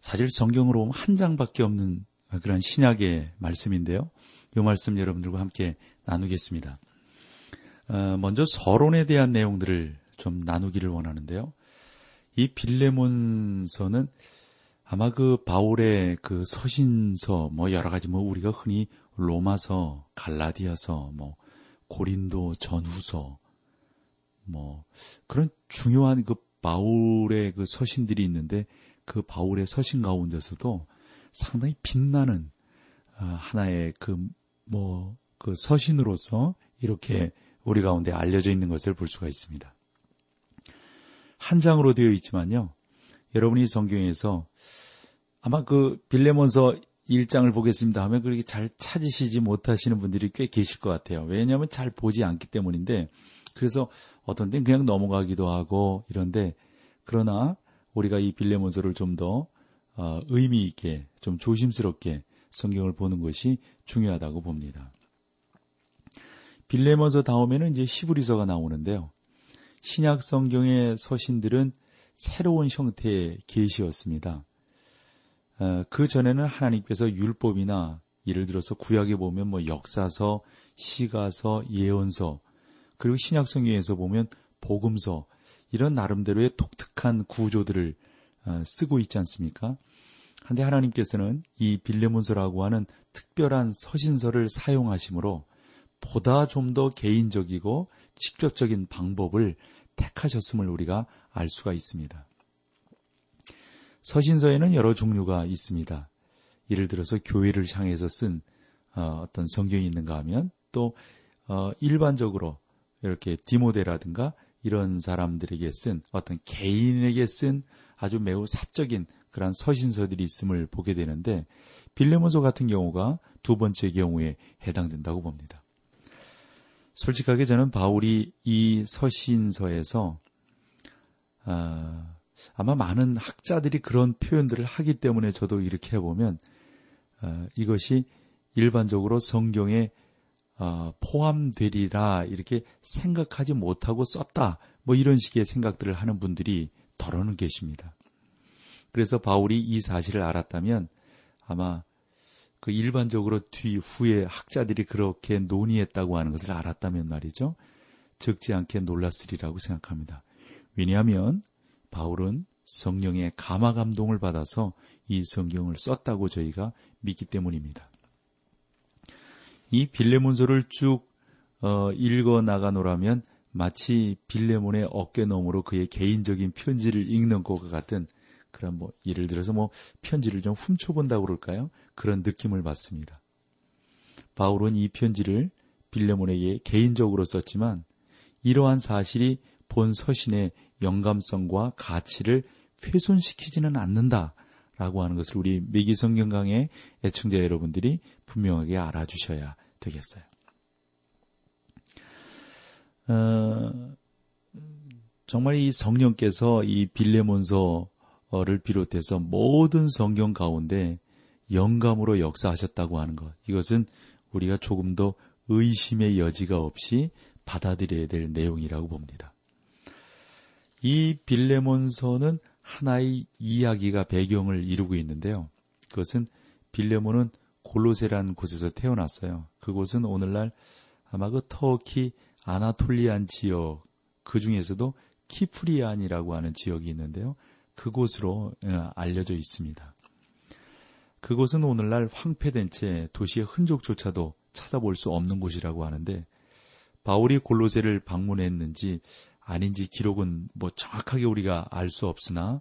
사실 성경으로 보면 한 장밖에 없는 그런 신약의 말씀인데요. 이 말씀 여러분들과 함께 나누겠습니다. 어, 먼저 서론에 대한 내용들을 좀 나누기를 원하는데요. 이 빌레몬서는 아마 그 바울의 그 서신서 뭐 여러 가지 뭐 우리가 흔히 로마서, 갈라디아서, 뭐 고린도 전후서 뭐 그런 중요한 그 바울의 그 서신들이 있는데 그 바울의 서신 가운데서도 상당히 빛나는 어, 하나의 그 뭐그 그 서신으로서 이렇게 우리 가운데 알려져 있는 것을 볼 수가 있습니다. 한 장으로 되어 있지만요. 여러분이 성경에서 아마 그 빌레몬서 1장을 보겠습니다 하면 그렇게 잘 찾으시지 못하시는 분들이 꽤 계실 것 같아요. 왜냐하면 잘 보지 않기 때문인데 그래서 어떤 때는 그냥 넘어가기도 하고 이런데 그러나 우리가 이 빌레몬서를 좀더 어, 의미 있게 좀 조심스럽게 성경을 보는 것이 중요하다고 봅니다. 빌레몬서 다음에는 이제 시브리서가 나오는데요. 신약 성경의 서신들은 새로운 형태의 계시였습니다. 어, 그 전에는 하나님께서 율법이나 예를 들어서 구약에 보면 뭐 역사서, 시가서, 예언서, 그리고 신약 성경에서 보면 복음서 이런 나름대로의 독특한 구조들을 어, 쓰고 있지 않습니까? 한데 하나님께서는 이 빌레몬서라고 하는 특별한 서신서를 사용하심으로 보다 좀 더 개인적이고 직접적인 방법을 택하셨음을 우리가 알 수가 있습니다. 서신서에는 여러 종류가 있습니다. 예를 들어서 교회를 향해서 쓴 어, 어떤 성경이 있는가 하면 또 어, 일반적으로 이렇게 디모데라든가 이런 사람들에게 쓴 어떤 개인에게 쓴 아주 매우 사적인 그런 서신서들이 있음을 보게 되는데 빌레몬서 같은 경우가 두 번째 경우에 해당된다고 봅니다. 솔직하게 저는 바울이 이 서신서에서 아, 아마 많은 학자들이 그런 표현들을 하기 때문에 저도 이렇게 해보면 아, 이것이 일반적으로 성경에 어, 포함되리라 이렇게 생각하지 못하고 썼다. 뭐 이런 식의 생각들을 하는 분들이 더러는 계십니다. 그래서 바울이 이 사실을 알았다면 아마 그 일반적으로 뒤후에 학자들이 그렇게 논의했다고 하는 것을 알았다면 말이죠. 적지 않게 놀랐으리라고 생각합니다. 왜냐하면 바울은 성령의 감화 감동을 받아서 이 성경을 썼다고 저희가 믿기 때문입니다. 이 빌레몬서를 쭉 어, 읽어 나가노라면 마치 빌레몬의 어깨 너머로 그의 개인적인 편지를 읽는 것과 같은 그런 뭐 예를 들어서 뭐 편지를 좀 훔쳐본다고 그럴까요? 그런 느낌을 받습니다. 바울은 이 편지를 빌레몬에게 개인적으로 썼지만 이러한 사실이 본 서신의 영감성과 가치를 훼손시키지는 않는다. 라고 하는 것을 우리 매기성경 강의 애청자 여러분들이 분명하게 알아주셔야 되겠어요. 어, 정말 이 성령께서 이 빌레몬서를 비롯해서 모든 성경 가운데 영감으로 역사하셨다고 하는 것. 이것은 우리가 조금 더 의심의 여지가 없이 받아들여야 될 내용이라고 봅니다. 이 빌레몬서는 하나의 이야기가 배경을 이루고 있는데요. 그것은 빌레몬은 골로세라는 곳에서 태어났어요. 그곳은 오늘날 아마 그 터키 아나톨리안 지역 그 중에서도 키프리안이라고 하는 지역이 있는데요. 그곳으로 어, 알려져 있습니다. 그곳은 오늘날 황폐된 채 도시의 흔적조차도 찾아볼 수 없는 곳이라고 하는데 바울이 골로세를 방문했는지 아닌지 기록은 뭐 정확하게 우리가 알 수 없으나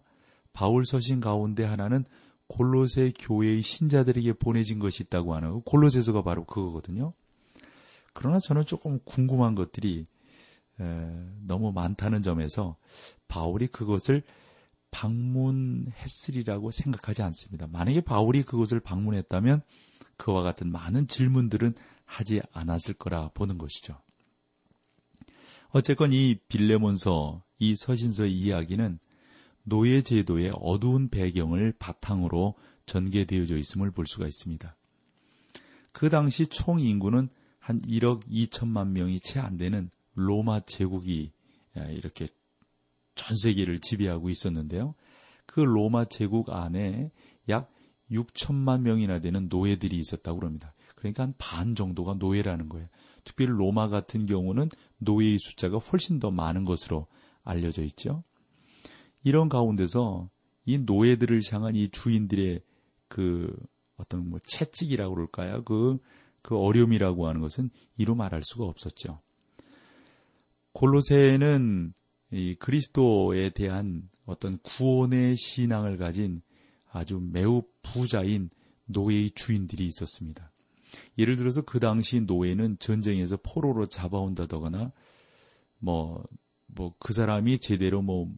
바울 서신 가운데 하나는 골로새 교회의 신자들에게 보내진 것이 있다고 하는 골로새서가 바로 그거거든요. 그러나 저는 조금 궁금한 것들이 에, 너무 많다는 점에서 바울이 그것을 방문했으리라고 생각하지 않습니다. 만약에 바울이 그곳을 방문했다면 그와 같은 많은 질문들은 하지 않았을 거라 보는 것이죠. 어쨌건 이 빌레몬서, 이 서신서의 이야기는 노예 제도의 어두운 배경을 바탕으로 전개되어져 있음을 볼 수가 있습니다. 그 당시 총 인구는 한 1억 2천만 명이 채 안 되는 로마 제국이 이렇게 전 세계를 지배하고 있었는데요. 그 로마 제국 안에 약 6천만 명이나 되는 노예들이 있었다고 합니다. 그러니까 한 반 정도가 노예라는 거예요. 특별히 로마 같은 경우는 노예의 숫자가 훨씬 더 많은 것으로 알려져 있죠. 이런 가운데서 이 노예들을 향한 이 주인들의 그 어떤 뭐 채찍이라고 그럴까요? 그, 그 어려움이라고 하는 것은 이루 말할 수가 없었죠. 골로새는 이 그리스도에 대한 어떤 구원의 신앙을 가진 아주 매우 부자인 노예의 주인들이 있었습니다. 예를 들어서 그 당시 노예는 전쟁에서 포로로 잡아온다거나 뭐, 뭐 그 사람이 제대로 뭐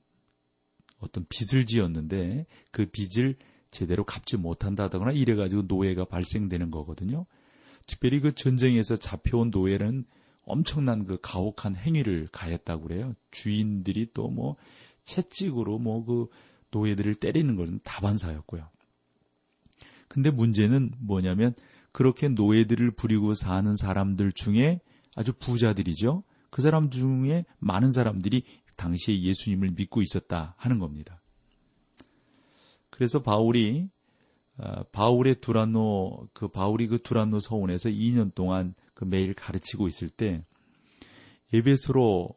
어떤 빚을 지었는데 그 빚을 제대로 갚지 못한다거나 이래 가지고 노예가 발생되는 거거든요. 특별히 그 전쟁에서 잡혀온 노예는 엄청난 그 가혹한 행위를 가했다고 그래요. 주인들이 또 뭐 채찍으로 뭐 그 노예들을 때리는 것은 다반사였고요. 근데 문제는 뭐냐면 그렇게 노예들을 부리고 사는 사람들 중에 아주 부자들이죠. 그 사람 중에 많은 사람들이 당시에 예수님을 믿고 있었다 하는 겁니다. 그래서 바울이 어, 바울의 두란노 그 바울이 그 두란노 서원에서 2년 동안 그 매일 가르치고 있을 때 예배소로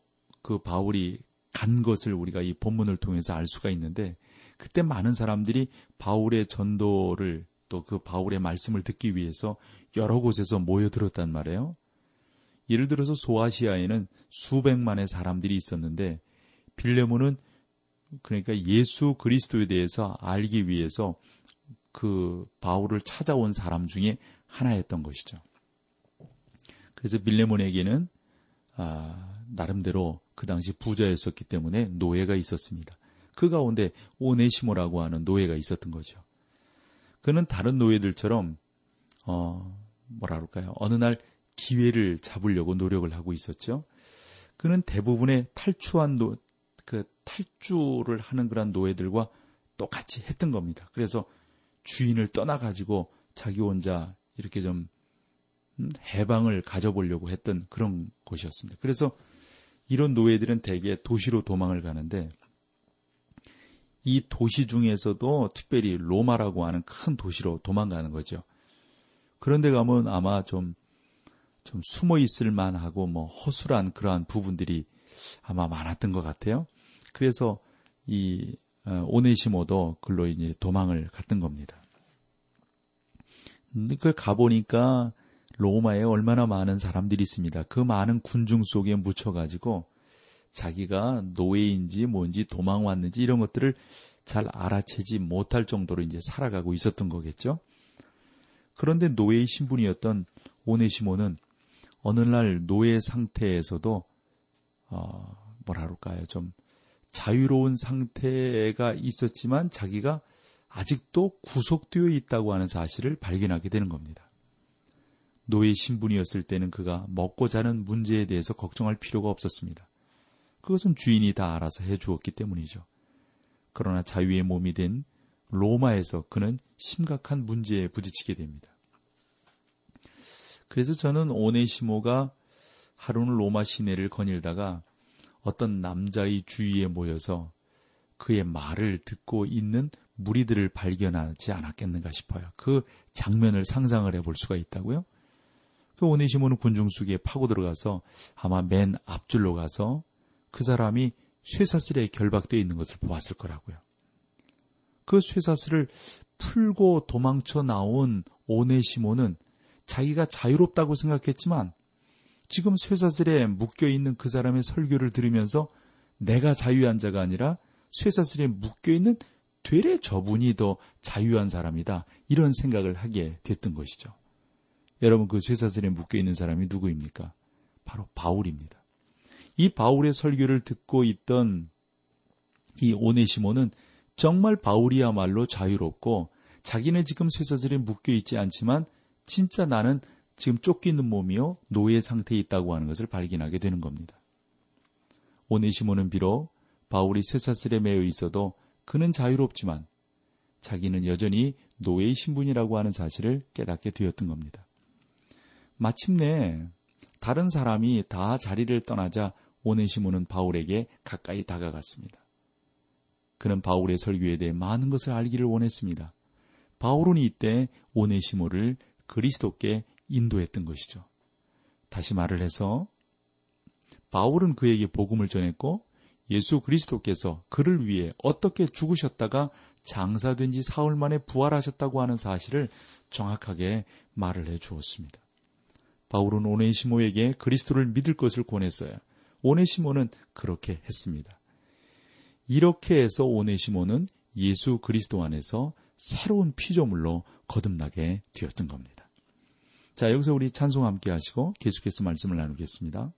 그 바울이 간 것을 우리가 이 본문을 통해서 알 수가 있는데 그때 많은 사람들이 바울의 전도를 또 그 바울의 말씀을 듣기 위해서 여러 곳에서 모여들었단 말이에요. 예를 들어서 소아시아에는 수백만의 사람들이 있었는데 빌레몬은 그러니까 예수 그리스도에 대해서 알기 위해서 그 바울을 찾아온 사람 중에 하나였던 것이죠. 그래서 빌레몬에게는 아, 나름대로 그 당시 부자였었기 때문에 노예가 있었습니다. 그 가운데 오네시모라고 하는 노예가 있었던 거죠. 그는 다른 노예들처럼 어, 뭐라 그럴까요? 어느 날 기회를 잡으려고 노력을 하고 있었죠. 그는 대부분의 탈주한 노, 그 탈주를 하는 그런 노예들과 똑같이 했던 겁니다. 그래서 주인을 떠나가지고 자기 혼자 이렇게 좀 음, 해방을 가져보려고 했던 그런 곳이었습니다. 그래서 이런 노예들은 대개 도시로 도망을 가는데 이 도시 중에서도 특별히 로마라고 하는 큰 도시로 도망가는 거죠. 그런데 가면 아마 좀, 좀 숨어 있을 만하고 뭐 허술한 그러한 부분들이 아마 많았던 것 같아요. 그래서 이 어, 오네시모도 글로 이제 도망을 갔던 겁니다. 근데 그 가보니까 로마에 얼마나 많은 사람들이 있습니다. 그 많은 군중 속에 묻혀가지고 자기가 노예인지 뭔지 도망 왔는지 이런 것들을 잘 알아채지 못할 정도로 이제 살아가고 있었던 거겠죠. 그런데 노예의 신분이었던 오네시모는 어느 날 노예 상태에서도 어, 뭐라 그럴까요? 좀 자유로운 상태가 있었지만 자기가 아직도 구속되어 있다고 하는 사실을 발견하게 되는 겁니다. 노예 신분이었을 때는 그가 먹고 자는 문제에 대해서 걱정할 필요가 없었습니다. 그것은 주인이 다 알아서 해 주었기 때문이죠. 그러나 자유의 몸이 된 로마에서 그는 심각한 문제에 부딪히게 됩니다. 그래서 저는 오네시모가 하루는 로마 시내를 거닐다가 어떤 남자의 주위에 모여서 그의 말을 듣고 있는 무리들을 발견하지 않았겠는가 싶어요. 그 장면을 상상을 해볼 수가 있다고요. 그 오네시모는 군중 속에 파고 들어가서 아마 맨 앞줄로 가서 그 사람이 쇠사슬에 결박되어 있는 것을 보았을 거라고요. 그 쇠사슬을 풀고 도망쳐 나온 오네시모는 자기가 자유롭다고 생각했지만 지금 쇠사슬에 묶여 있는 그 사람의 설교를 들으면서 내가 자유한 자가 아니라 쇠사슬에 묶여 있는 되레 저분이 더 자유한 사람이다. 이런 생각을 하게 됐던 것이죠. 여러분 그 쇠사슬에 묶여 있는 사람이 누구입니까? 바로 바울입니다. 이 바울의 설교를 듣고 있던 이 오네시모는 정말 바울이야말로 자유롭고 자기는 지금 쇠사슬에 묶여 있지 않지만 진짜 나는 지금 쫓기는 몸이요 노예 상태에 있다고 하는 것을 발견하게 되는 겁니다. 오네시모는 비록 바울이 쇠사슬에 매여 있어도 그는 자유롭지만 자기는 여전히 노예의 신분이라고 하는 사실을 깨닫게 되었던 겁니다. 마침내 다른 사람이 다 자리를 떠나자 오네시모는 바울에게 가까이 다가갔습니다. 그는 바울의 설교에 대해 많은 것을 알기를 원했습니다. 바울은 이때 오네시모를 그리스도께 인도했던 것이죠. 다시 말을 해서 바울은 그에게 복음을 전했고 예수 그리스도께서 그를 위해 어떻게 죽으셨다가 장사된 지 사흘 만에 부활하셨다고 하는 사실을 정확하게 말을 해 주었습니다. 바울은 오네시모에게 그리스도를 믿을 것을 권했어요. 오네시모는 그렇게 했습니다. 이렇게 해서 오네시모는 예수 그리스도 안에서 새로운 피조물로 거듭나게 되었던 겁니다. 자, 여기서 우리 찬송 함께 하시고 계속해서 말씀을 나누겠습니다.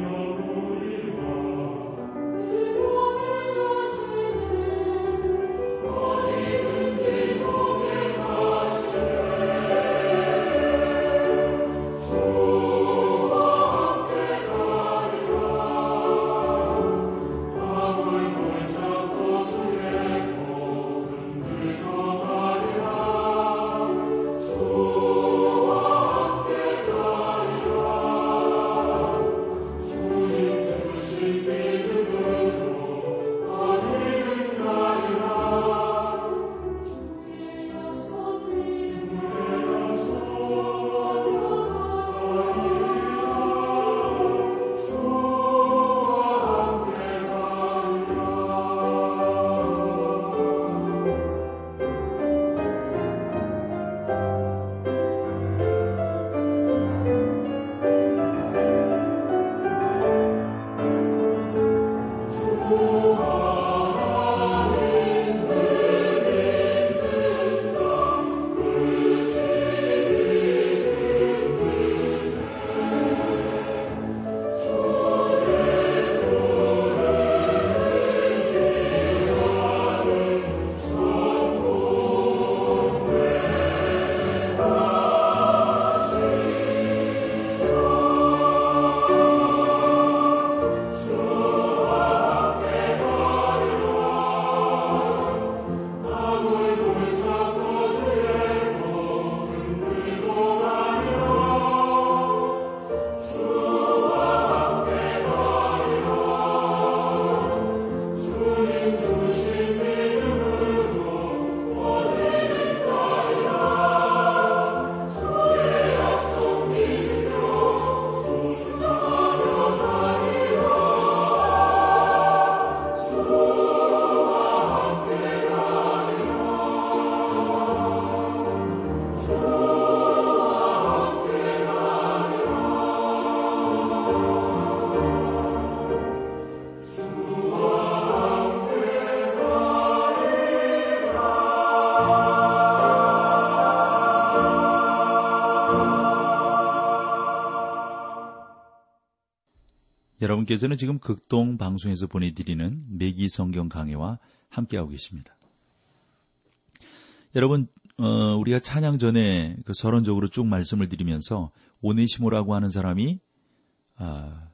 your 여러분께서는 지금 극동 방송에서 보내드리는 매기 성경 강해와 함께하고 계십니다. 여러분, 어, 우리가 찬양 전에 그 서론적으로 쭉 말씀을 드리면서 오네시모라고 하는 사람이 아,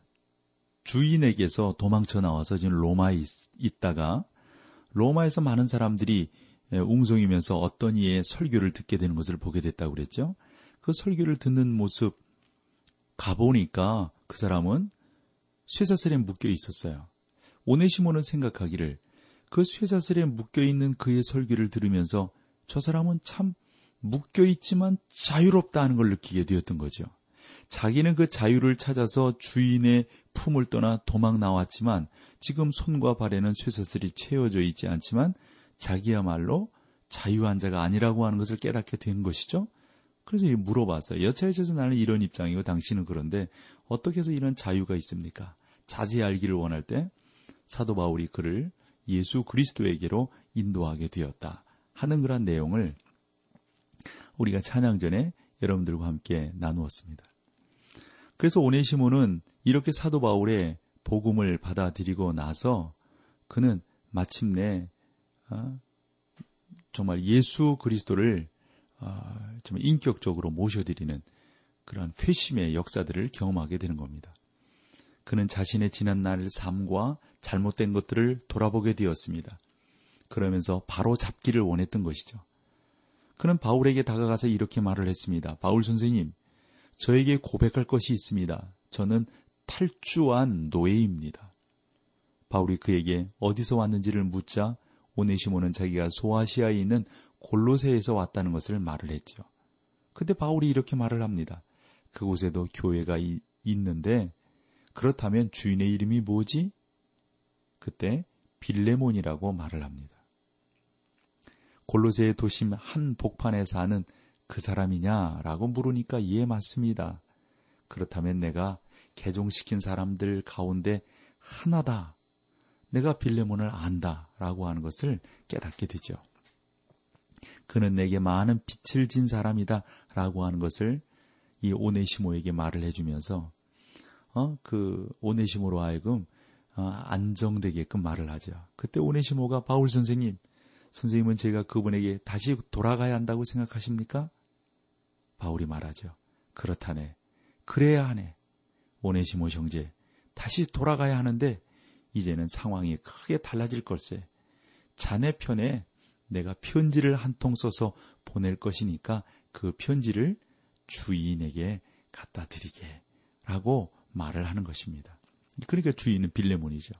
주인에게서 도망쳐 나와서 지금 로마에 있, 다가 로마에서 많은 사람들이 웅성이면서 어떤 이의 설교를 듣게 되는 것을 보게 됐다고 그랬죠. 그 설교를 듣는 모습 가보니까 그 사람은 쇠사슬에 묶여 있었어요. 오네시모는 생각하기를 그 쇠사슬에 묶여 있는 그의 설교를 들으면서 저 사람은 참 묶여 있지만 자유롭다는 걸 느끼게 되었던 거죠. 자기는 그 자유를 찾아서 주인의 품을 떠나 도망 나왔지만 지금 손과 발에는 쇠사슬이 채워져 있지 않지만 자기야말로 자유한 자가 아니라고 하는 것을 깨닫게 된 것이죠. 그래서 물어봤어요. 여차여차해서 나는 이런 입장이고 당신은 그런데 어떻게 해서 이런 자유가 있습니까? 자세히 알기를 원할 때 사도 바울이 그를 예수 그리스도에게로 인도하게 되었다 하는 그런 내용을 우리가 찬양 전에 여러분들과 함께 나누었습니다. 그래서 오네시모는 이렇게 사도 바울의 복음을 받아들이고 나서 그는 마침내 어, 정말 예수 그리스도를 어, 좀 인격적으로 모셔드리는 그런 회심의 역사들을 경험하게 되는 겁니다. 그는 자신의 지난 날 삶과 잘못된 것들을 돌아보게 되었습니다. 그러면서 바로 잡기를 원했던 것이죠. 그는 바울에게 다가가서 이렇게 말을 했습니다. 바울 선생님, 저에게 고백할 것이 있습니다. 저는 탈주한 노예입니다. 바울이 그에게 어디서 왔는지를 묻자 오네시모는 자기가 소아시아에 있는 골로새에서 왔다는 것을 말을 했죠. 근데 바울이 이렇게 말을 합니다. 그곳에도 교회가 이, 있는데 그렇다면 주인의 이름이 뭐지? 그때 빌레몬이라고 말을 합니다. 골로새의 도심 한 복판에 사는 그 사람이냐라고 물으니까 예 맞습니다. 그렇다면 내가 개종시킨 사람들 가운데 하나다. 내가 빌레몬을 안다라고 하는 것을 깨닫게 되죠. 그는 내게 많은 빛을 진 사람이다 라고 하는 것을 이 오네시모에게 말을 해주면서 어, 그 오네시모로 하여금 어, 안정되게끔 말을 하죠. 그때 오네시모가 바울 선생님, 선생님은 제가 그분에게 다시 돌아가야 한다고 생각하십니까? 바울이 말하죠. 그렇다네. 그래야 하네. 오네시모 형제, 다시 돌아가야 하는데 이제는 상황이 크게 달라질 걸세. 자네 편에 내가 편지를 한 통 써서 보낼 것이니까 그 편지를 주인에게 갖다 드리게 라고 말을 하는 것입니다. 그러니까 주인은 빌레몬이죠.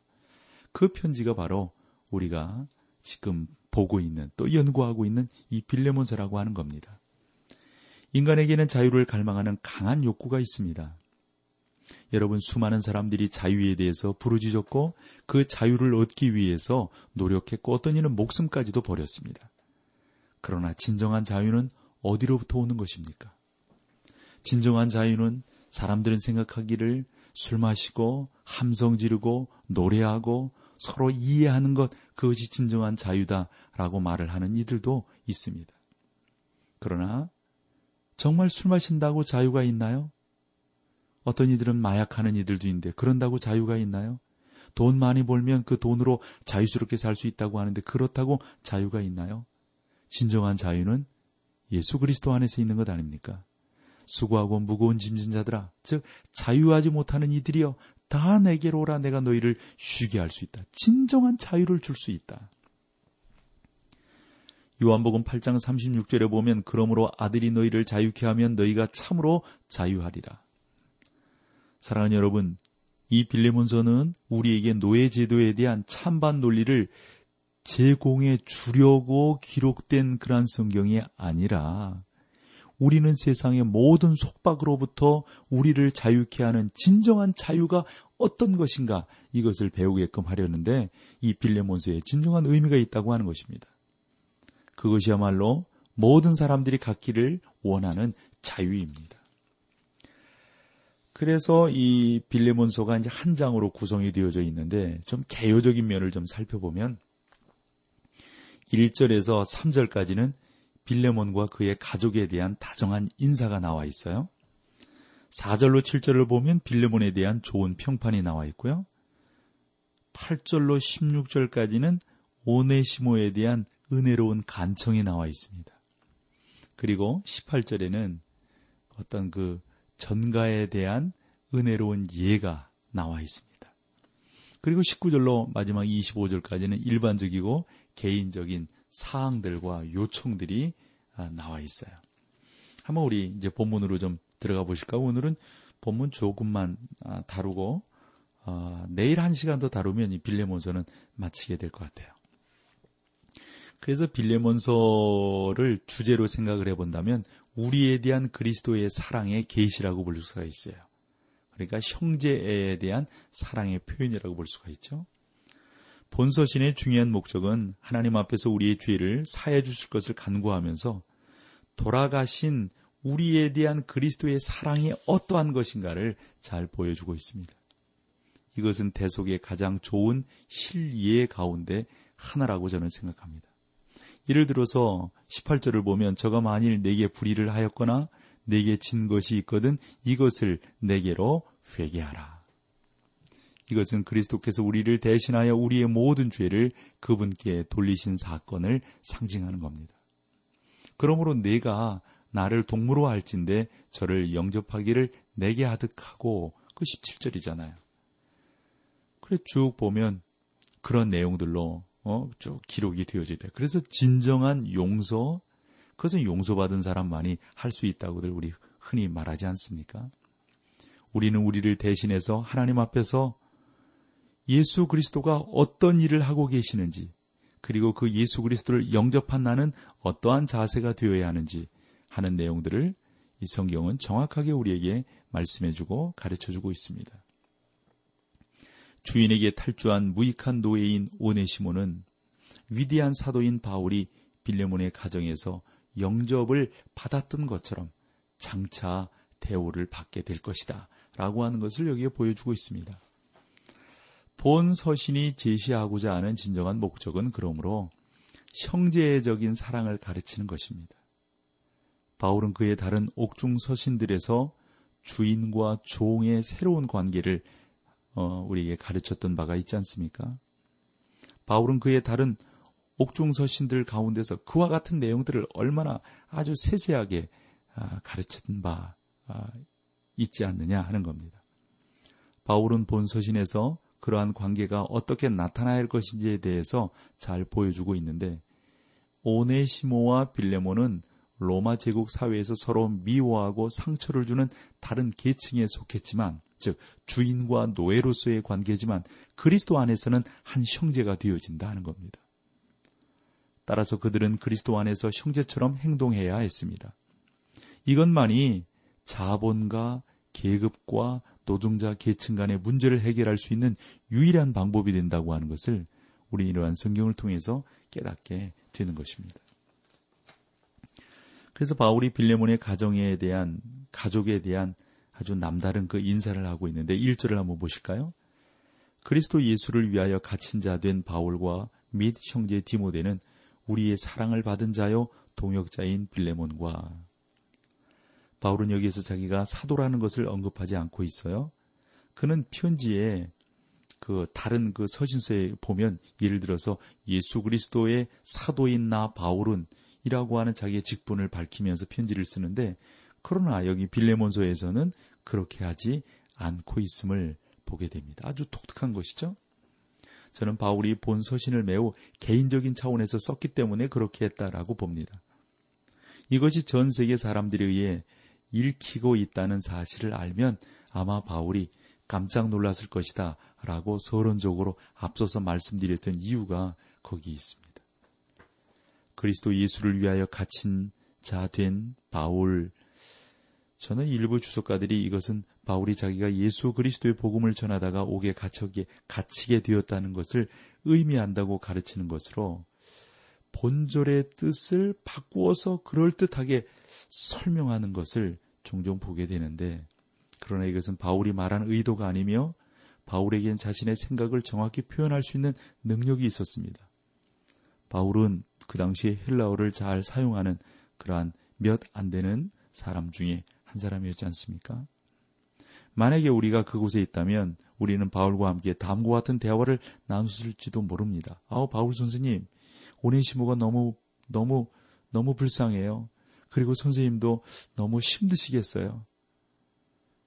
그 편지가 바로 우리가 지금 보고 있는 또 연구하고 있는 이 빌레몬서라고 하는 겁니다. 인간에게는 자유를 갈망하는 강한 욕구가 있습니다. 여러분 수많은 사람들이 자유에 대해서 부르짖었고 그 자유를 얻기 위해서 노력했고 어떤 이는 목숨까지도 버렸습니다. 그러나 진정한 자유는 어디로부터 오는 것입니까? 진정한 자유는 사람들은 생각하기를 술 마시고 함성 지르고 노래하고 서로 이해하는 것 그것이 진정한 자유다라고 말을 하는 이들도 있습니다. 그러나 정말 술 마신다고 자유가 있나요? 어떤 이들은 마약하는 이들도 있는데 그런다고 자유가 있나요? 돈 많이 벌면 그 돈으로 자유스럽게 살 수 있다고 하는데 그렇다고 자유가 있나요? 진정한 자유는 예수 그리스도 안에서 있는 것 아닙니까? 수고하고 무거운 짐진 자들아, 즉 자유하지 못하는 이들이여 다 내게로 오라 내가 너희를 쉬게 할 수 있다. 진정한 자유를 줄 수 있다. 요한복음 8장 36절에 보면 그러므로 아들이 너희를 자유케 하면 너희가 참으로 자유하리라. 사랑하는 여러분, 이 빌레몬서는 우리에게 노예 제도에 대한 찬반 논리를 제공해 주려고 기록된 그러한 성경이 아니라 우리는 세상의 모든 속박으로부터 우리를 자유케 하는 진정한 자유가 어떤 것인가 이것을 배우게끔 하려는데 이 빌레몬서에 진정한 의미가 있다고 하는 것입니다. 그것이야말로 모든 사람들이 갖기를 원하는 자유입니다. 그래서 이 빌레몬서가 이제 한 장으로 구성이 되어져 있는데 좀 개요적인 면을 좀 살펴보면 1절에서 3절까지는 빌레몬과 그의 가족에 대한 다정한 인사가 나와 있어요. 4절로 7절을 보면 빌레몬에 대한 좋은 평판이 나와 있고요. 8절로 16절까지는 오네시모에 대한 은혜로운 간청이 나와 있습니다. 그리고 18절에는 어떤 그 전가에 대한 은혜로운 예가 나와 있습니다. 그리고 19절로 마지막 25절까지는 일반적이고 개인적인 사항들과 요청들이 아, 나와 있어요. 한번 우리 이제 본문으로 좀 들어가 보실까? 오늘은 본문 조금만 아, 다루고 어, 내일 한 시간 더 다루면 이 빌레몬서는 마치게 될 것 같아요. 그래서 빌레몬서를 주제로 생각을 해본다면 우리에 대한 그리스도의 사랑의 계시라고 볼 수가 있어요. 그러니까 형제에 대한 사랑의 표현이라고 볼 수가 있죠. 본서신의 중요한 목적은 하나님 앞에서 우리의 죄를 사해 주실 것을 간구하면서 돌아가신 우리에 대한 그리스도의 사랑이 어떠한 것인가를 잘 보여주고 있습니다. 이것은 대속의 가장 좋은 실예 가운데 하나라고 저는 생각합니다. 예를 들어서 18절을 보면 저가 만일 내게 불의를 하였거나 내게 진 것이 있거든 이것을 내게로 회개하라. 이것은 그리스도께서 우리를 대신하여 우리의 모든 죄를 그분께 돌리신 사건을 상징하는 겁니다. 그러므로 내가 나를 동무로 할진데 저를 영접하기를 내게 하득하고 그 17절이잖아요. 그래 쭉 보면 그런 내용들로 어, 쭉 기록이 되어져 있다. 그래서 진정한 용서, 그것은 용서받은 사람만이 할 수 있다고들 우리 흔히 말하지 않습니까? 우리는 우리를 대신해서 하나님 앞에서 예수 그리스도가 어떤 일을 하고 계시는지, 그리고 그 예수 그리스도를 영접한 나는 어떠한 자세가 되어야 하는지 하는 내용들을 이 성경은 정확하게 우리에게 말씀해주고 가르쳐주고 있습니다. 주인에게 탈주한 무익한 노예인 오네시모는 위대한 사도인 바울이 빌레몬의 가정에서 영접을 받았던 것처럼 장차 대우를 받게 될 것이다. 라고 하는 것을 여기에 보여주고 있습니다. 본 서신이 제시하고자 하는 진정한 목적은 그러므로 형제적인 사랑을 가르치는 것입니다. 바울은 그의 다른 옥중 서신들에서 주인과 종의 새로운 관계를 어, 우리에게 가르쳤던 바가 있지 않습니까? 바울은 그의 다른 옥중서신들 가운데서 그와 같은 내용들을 얼마나 아주 세세하게 아, 가르쳤던 바 아, 있지 않느냐 하는 겁니다. 바울은 본 서신에서 그러한 관계가 어떻게 나타나야 할 것인지에 대해서 잘 보여주고 있는데 오네시모와 빌레모는 로마 제국 사회에서 서로 미워하고 상처를 주는 다른 계층에 속했지만 즉 주인과 노예로서의 관계지만 그리스도 안에서는 한 형제가 되어진다 하는 겁니다. 따라서 그들은 그리스도 안에서 형제처럼 행동해야 했습니다. 이것만이 자본과 계급과 노동자 계층 간의 문제를 해결할 수 있는 유일한 방법이 된다고 하는 것을 우리 이러한 성경을 통해서 깨닫게 되는 것입니다. 그래서 바울이 빌레몬의 가정에 대한 가족에 대한 아주 남다른 그 인사를 하고 있는데 1절을 한번 보실까요? 그리스도 예수를 위하여 갇힌 자 된 바울과 및 형제 디모데는 우리의 사랑을 받은 자요 동역자인 빌레몬과 바울은 여기에서 자기가 사도라는 것을 언급하지 않고 있어요. 그는 편지에 그 다른 그 서신서에 보면 예를 들어서 예수 그리스도의 사도인 나 바울은 이라고 하는 자기의 직분을 밝히면서 편지를 쓰는데 그러나 여기 빌레몬서에서는 그렇게 하지 않고 있음을 보게 됩니다. 아주 독특한 것이죠. 저는 바울이 본 서신을 매우 개인적인 차원에서 썼기 때문에 그렇게 했다라고 봅니다. 이것이 전 세계 사람들에 의해 읽히고 있다는 사실을 알면 아마 바울이 깜짝 놀랐을 것이다 라고 서론적으로 앞서서 말씀드렸던 이유가 거기 있습니다. 그리스도 예수를 위하여 갇힌 자 된 바울 저는 일부 주석가들이 이것은 바울이 자기가 예수 그리스도의 복음을 전하다가 옥에 갇히게, 갇히게 되었다는 것을 의미한다고 가르치는 것으로 본절의 뜻을 바꾸어서 그럴듯하게 설명하는 것을 종종 보게 되는데 그러나 이것은 바울이 말한 의도가 아니며 바울에겐 자신의 생각을 정확히 표현할 수 있는 능력이 있었습니다. 바울은 그 당시에 헬라어를 잘 사용하는 그러한 몇 안 되는 사람 중에 한 사람이었지 않습니까? 만약에 우리가 그곳에 있다면 우리는 바울과 함께 다음과 같은 대화를 나눴을지도 모릅니다. 아우 바울 선생님, 오네시모가 너무 너무 너무 불쌍해요. 그리고 선생님도 너무 힘드시겠어요.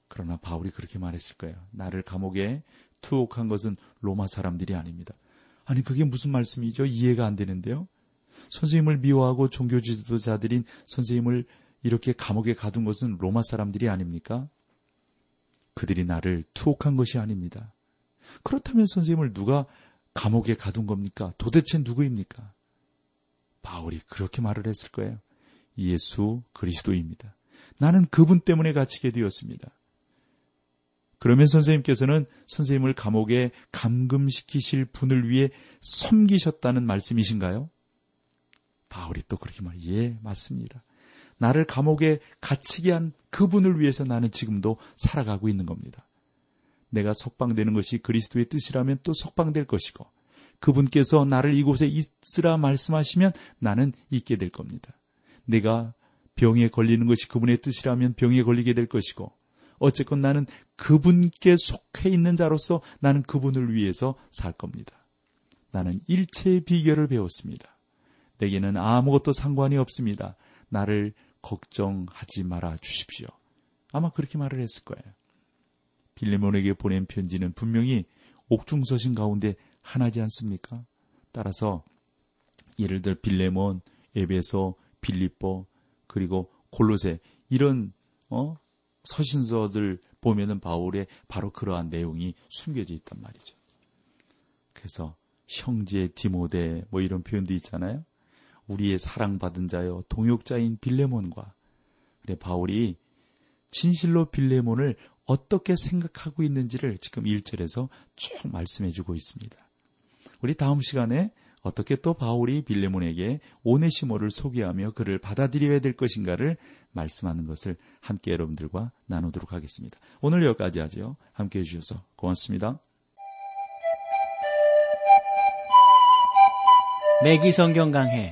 그러나 바울이 그렇게 말했을 거예요. 나를 감옥에 투옥한 것은 로마 사람들이 아닙니다. 아니 그게 무슨 말씀이죠? 이해가 안 되는데요. 선생님을 미워하고 종교 지도자들인 선생님을 이렇게 감옥에 가둔 것은 로마 사람들이 아닙니까? 그들이 나를 투옥한 것이 아닙니다. 그렇다면 선생님을 누가 감옥에 가둔 겁니까? 도대체 누구입니까? 바울이 그렇게 말을 했을 거예요. 예수 그리스도입니다. 나는 그분 때문에 갇히게 되었습니다. 그러면 선생님께서는 선생님을 감옥에 감금시키실 분을 위해 섬기셨다는 말씀이신가요? 바울이 또 그렇게 말, 예, 맞습니다. 나를 감옥에 갇히게 한 그분을 위해서 나는 지금도 살아가고 있는 겁니다. 내가 석방되는 것이 그리스도의 뜻이라면 또 석방될 것이고, 그분께서 나를 이곳에 있으라 말씀하시면 나는 있게 될 겁니다. 내가 병에 걸리는 것이 그분의 뜻이라면 병에 걸리게 될 것이고, 어쨌건 나는 그분께 속해 있는 자로서 나는 그분을 위해서 살 겁니다. 나는 일체의 비결을 배웠습니다. 내게는 아무것도 상관이 없습니다. 나를 걱정하지 말아 주십시오. 아마 그렇게 말을 했을 거예요. 빌레몬에게 보낸 편지는 분명히 옥중서신 가운데 하나지 않습니까? 따라서 예를 들어 빌레몬, 에베소, 빌립보 그리고 골로새 이런 어 서신서들 보면은 바울의 바로 그러한 내용이 숨겨져 있단 말이죠. 그래서 형제 디모데 뭐 이런 표현도 있잖아요. 우리의 사랑받은 자여 동역자인 빌레몬과 그래 바울이 진실로 빌레몬을 어떻게 생각하고 있는지를 지금 1절에서 쭉 말씀해 주고 있습니다. 우리 다음 시간에 어떻게 또 바울이 빌레몬에게 오네시모를 소개하며 그를 받아들여야 될 것인가를 말씀하는 것을 함께 여러분들과 나누도록 하겠습니다. 오늘 여기까지 하죠. 함께 해주셔서 고맙습니다. 맥기 성경 강해